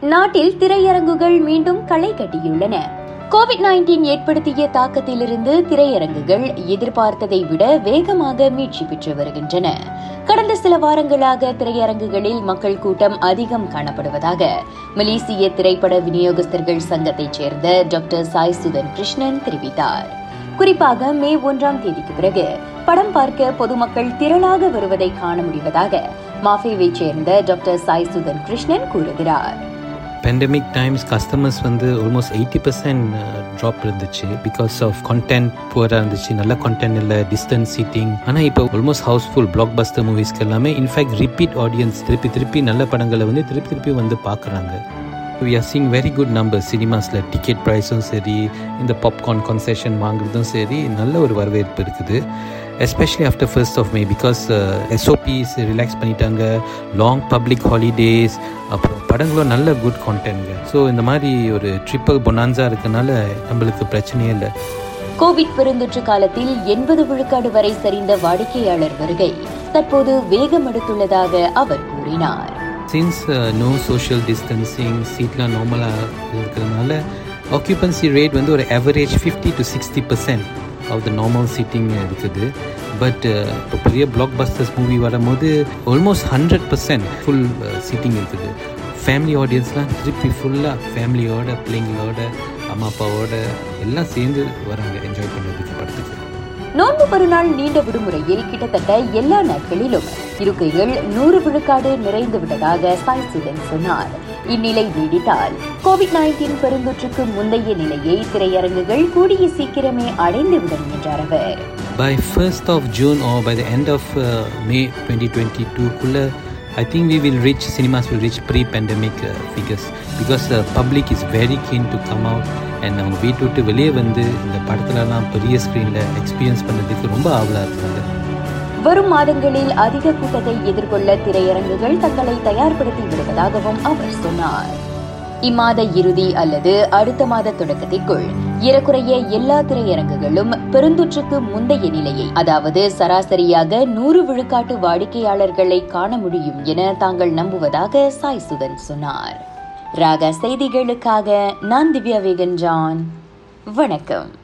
நாட்டில் திரையரங்குகள் மீண்டும் களை கட்டியுள்ளன. கோவிட் நைன்டீன் ஏற்படுத்திய தாக்கத்திலிருந்து திரையரங்குகள் எதிர்பார்த்ததை விட வேகமாக மீட்சி பெற்று வருகின்றன. கடந்த சில வாரங்களாக திரையரங்குகளில் மக்கள் கூட்டம் அதிகம் காணப்படுவதாக மலேசிய திரைப்பட விநியோகஸ்தர்கள் சங்கத்தைச் சேர்ந்த டாக்டர் சாய் சுதன் கிருஷ்ணன் தெரிவித்தார். குறிப்பாக மே ஒன்றாம் தேதிக்கு பிறகு படம் பார்க்க பொதுமக்கள் திரளாக வருவதை காண முடிவதாக மாஃபேவைச் சேர்ந்த டாக்டர் சாய் சுதன் கிருஷ்ணன் கூறுகிறார். பெண்டமிக் டைம்ஸ் கஸ்டமர்ஸ் வந்து ஆல்மோஸ்ட் எயிட்டி பர்சன்ட் ட்ராப் இருந்துச்சு பிகாஸ் ஆஃப் கண்டென்ட் புவராக இருந்துச்சு. நல்ல கண்டென்ட் இல்லை டிஸ்டன்ஸ் சீட்டிங் ஆனால் இப்போ ஆல்மோஸ்ட் ஹவுஸ்ஃபுல் பிளாக் பஸ்டர் மூவிஸ்க்கு எல்லாமே இன்ஃபேக்ட் ரிப்பீட் ஆடியன்ஸ் திருப்பி திருப்பி நல்ல படங்களை வந்து திருப்பி திருப்பி வந்து பார்க்குறாங்க. We are seeing very good number சினிமாஸில் ticket ப்ரைஸும் சரி இந்த பாப்கார்ன் கன்செஷன் வாங்குறதும் சரி நல்ல ஒரு வரவேற்பு இருக்குது. Especially after first of May because SOPs relax பண்ணிட்டாங்க. லாங் பப்ளிக் ஹாலிடேஸ் அப்புறம் படங்களும் நல்ல குட் கான்டென்ட்ங்க ஸோ இந்த மாதிரி ஒரு ட்ரிப்பிள் பொனான்ஸா இருக்கனால நம்மளுக்கு பிரச்சனையே இல்லை. கோவிட் பெருந்தொற்று காலத்தில் எண்பது விழுக்காடு வரை சரிந்த வாடிக்கையாளர் வருகை தற்போது வேகம் எடுத்துள்ளதாக அவர் கூறினார். சின்ஸ் நோ சோஷியல் டிஸ்டன்சிங் சீட்லாம் நார்மலாக இருக்கிறதுனால ஆக்குபன்சி ரேட் வந்து ஒரு average fifty to sixty percent of the normal seating இருக்குது பட் இப்போ பெரிய பிளாக் பஸ்டர்ஸ் மூவி வரும்போது almost hundred percent full seating இருக்குது. ஃபேமிலி ஆடியன்ஸ்லாம் திருப்பி ஃபுல்லாக ஃபேமிலியோட பிள்ளைங்களோட அம்மா அப்பாவோட எல்லாம் சேர்ந்து வராங்க என்ஜாய் பண்ணுறதுக்கு படத்துக்கு. நோன்பு மறுநாள் நீண்ட விடுமுறையில் கிட்டத்தட்ட எல்லா நாட்களிலும். இருக்கைகள் நூறு விழுக்காடு நிறைந்து விட்டதாக ஸ்பைசிடன் சொன்னார். இந்நிலை நீடித்தால் கோவிட் நைன்டீன் பெருந்தொற்றுக்கு முந்தைய நிலையை திரையரங்குகள் கூடிய சீக்கிரமே அடைந்துவிடும் என்றார் அவர். By 1st of June or by the end of uh, May 2022 குள்ள I think we will reach cinemas will reach pre-pandemic uh, figures because the public is very keen to come out and அவங்க வீட்டு விட்டு வெளியே வந்து இந்த படத்துலலாம் பெரிய ஸ்க்ரீனில் எக்ஸ்பீரியன்ஸ் பண்ணுறதுக்கு ரொம்ப ஆவலாக இருக்காங்க வரும் மாதங்களில் அதிக கூட்டத்தை எதிர்கொள்ள திரையரங்குகள் தங்களை தயார்படுத்தி விடுவதாகவும் அவர் சொன்னார். இம்மாத இறுதி அல்லது அடுத்த மாத தொடக்கத்திற்குள் ஏறக்குறைய எல்லா திரையரங்குகளும் பெருந்தொற்றுக்கு முந்தைய நிலையை அதாவது சராசரியாக நூறு விழுக்காட்டு வாடிக்கையாளர்களை காண முடியும் என தாங்கள் நம்புவதாக சாய் சுதன் சொன்னார். ராக செய்திகளுக்காக நான் திவ்யா வேகன் ஜான் வணக்கம்.